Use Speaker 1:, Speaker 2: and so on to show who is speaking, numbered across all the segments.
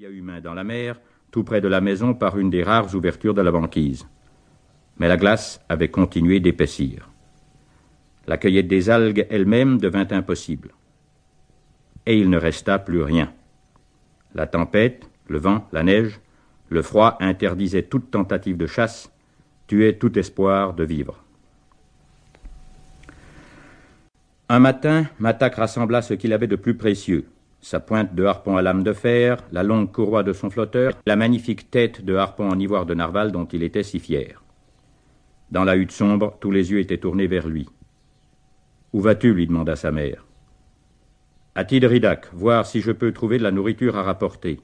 Speaker 1: tibia humain dans la mer, tout près de la maison par une des rares ouvertures de la banquise. Mais la glace avait continué d'épaissir. La cueillette des algues elle-même devint impossible. Et il ne resta plus rien. La tempête, le vent, la neige, le froid interdisaient toute tentative de chasse, tuaient tout espoir de vivre. Un matin, Matak rassembla ce qu'il avait de plus précieux, sa pointe de harpon à lame de fer, la longue courroie de son flotteur, la magnifique tête de harpon en ivoire de narval dont il était si fier. Dans la hutte sombre, tous les yeux étaient tournés vers lui. Où vas-tu? lui demanda sa mère. À Tidridak, voir si je peux trouver de la nourriture à rapporter.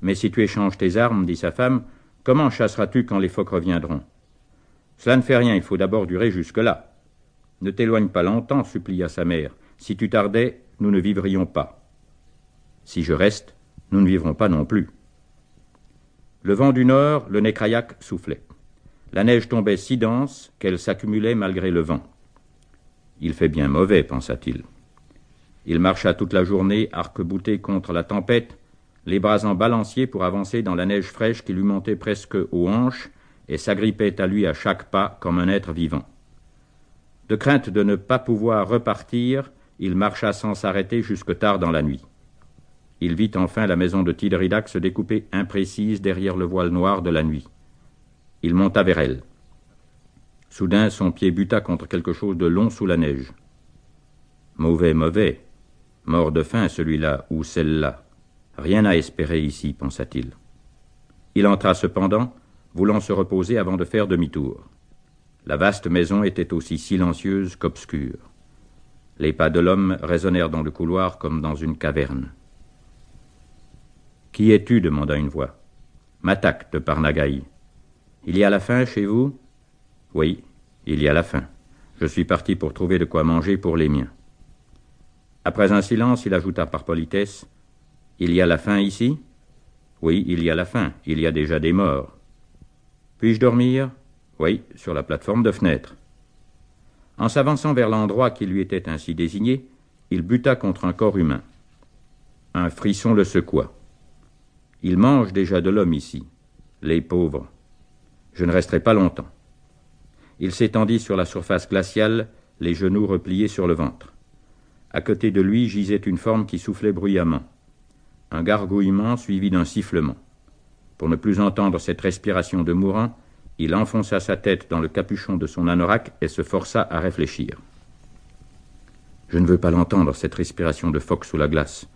Speaker 1: Mais si tu échanges tes armes, dit sa femme, comment chasseras-tu quand les phoques reviendront? Cela ne fait rien, il faut d'abord durer jusque-là. Ne t'éloigne pas longtemps, supplia sa mère. Si tu tardais, nous ne vivrions pas. Si je reste, nous ne vivrons pas non plus. Le vent du nord, le Nécrayac, soufflait. La neige tombait si dense qu'elle s'accumulait malgré le vent. Il fait bien mauvais, pensa-t-il. Il marcha toute la journée, arc-bouté contre la tempête, les bras en balancier pour avancer dans la neige fraîche qui lui montait presque aux hanches et s'agrippait à lui à chaque pas comme un être vivant. De crainte de ne pas pouvoir repartir, il marcha sans s'arrêter jusque tard dans la nuit. Il vit enfin la maison de Tidridac se découper imprécise derrière le voile noir de la nuit. Il monta vers elle. Soudain, son pied buta contre quelque chose de long sous la neige. Mauvais, mauvais. Mort de faim, celui-là, ou celle-là. Rien à espérer ici, pensa-t-il. Il entra cependant, voulant se reposer avant de faire demi-tour. La vaste maison était aussi silencieuse qu'obscure. Les pas de l'homme résonnèrent dans le couloir comme dans une caverne. Qui es-tu demanda une voix. Matak de Parnagaï. Il y a la faim chez vous? Oui, il y a la faim. Je suis parti pour trouver de quoi manger pour les miens. Après un silence, il ajouta par politesse Il y a la faim ici? Oui, il y a la faim. Il y a déjà des morts. Puis-je dormir? Oui, sur la plateforme de fenêtre. En s'avançant vers l'endroit qui lui était ainsi désigné, il buta contre un corps humain. Un frisson le secoua. Il mange déjà de l'homme ici. Les pauvres. Je ne resterai pas longtemps. Il s'étendit sur la surface glaciale, les genoux repliés sur le ventre. À côté de lui gisait une forme qui soufflait bruyamment. Un gargouillement suivi d'un sifflement. Pour ne plus entendre cette respiration de mourant, il enfonça sa tête dans le capuchon de son anorak et se força à réfléchir. Je ne veux pas l'entendre, cette respiration de phoque sous la glace.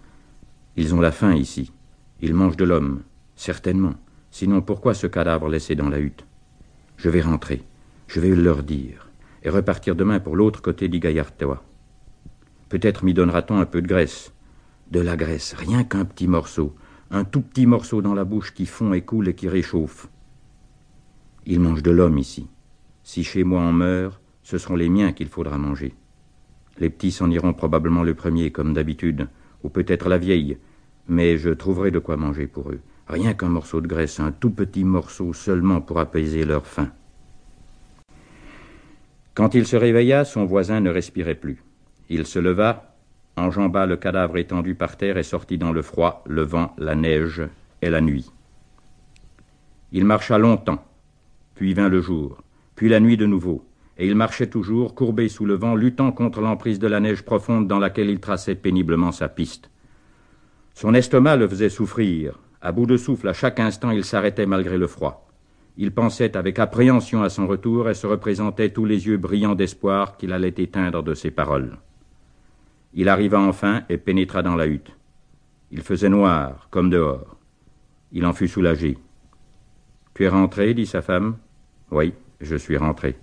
Speaker 1: Ils ont la faim ici. Ils mangent de l'homme, certainement. Sinon, pourquoi ce cadavre laissé dans la hutte? Je vais rentrer. Je vais leur dire. Et repartir demain pour l'autre côté d'Igayartewa. Peut-être m'y donnera-t-on un peu de graisse. De la graisse, rien qu'un petit morceau. Un tout petit morceau dans la bouche qui fond et coule et qui réchauffe. Ils mangent de l'homme ici. Si chez moi on meurt, ce seront les miens qu'il faudra manger. Les petits s'en iront probablement le premier, comme d'habitude, ou peut-être la vieille, mais je trouverai de quoi manger pour eux. Rien qu'un morceau de graisse, un tout petit morceau seulement pour apaiser leur faim. Quand il se réveilla, son voisin ne respirait plus. Il se leva, enjamba le cadavre étendu par terre et sortit dans le froid, le vent, la neige et la nuit. Il marcha longtemps, puis vint le jour, puis la nuit de nouveau, et il marchait toujours, courbé sous le vent, luttant contre l'emprise de la neige profonde dans laquelle il traçait péniblement sa piste. Son estomac le faisait souffrir. À bout de souffle, à chaque instant, il s'arrêtait malgré le froid. Il pensait avec appréhension à son retour et se représentait tous les yeux brillants d'espoir qu'il allait éteindre de ses paroles. Il arriva enfin et pénétra dans la hutte. Il faisait noir, comme dehors. Il en fut soulagé. Tu es rentré dit sa femme. Oui, je suis rentré.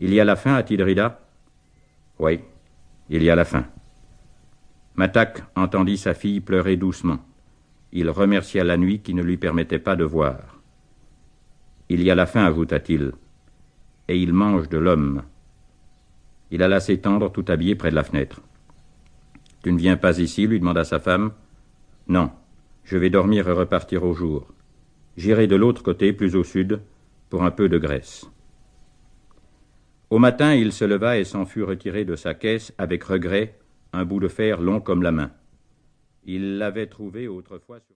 Speaker 1: Il y a la faim à Tidrida? Oui, il y a la faim. Matak entendit sa fille pleurer doucement. Il remercia la nuit qui ne lui permettait pas de voir. Il y a la faim, ajouta-t-il, et il mange de l'homme. Il alla s'étendre tout habillé près de la fenêtre. Tu ne viens pas ici? lui demanda sa femme. Non, je vais dormir et repartir au jour. J'irai de l'autre côté, plus au sud, pour un peu de graisse. Au matin, il se leva et s'en fut retiré de sa caisse avec regret un bout de fer long comme la main. Il l'avait trouvé autrefois sur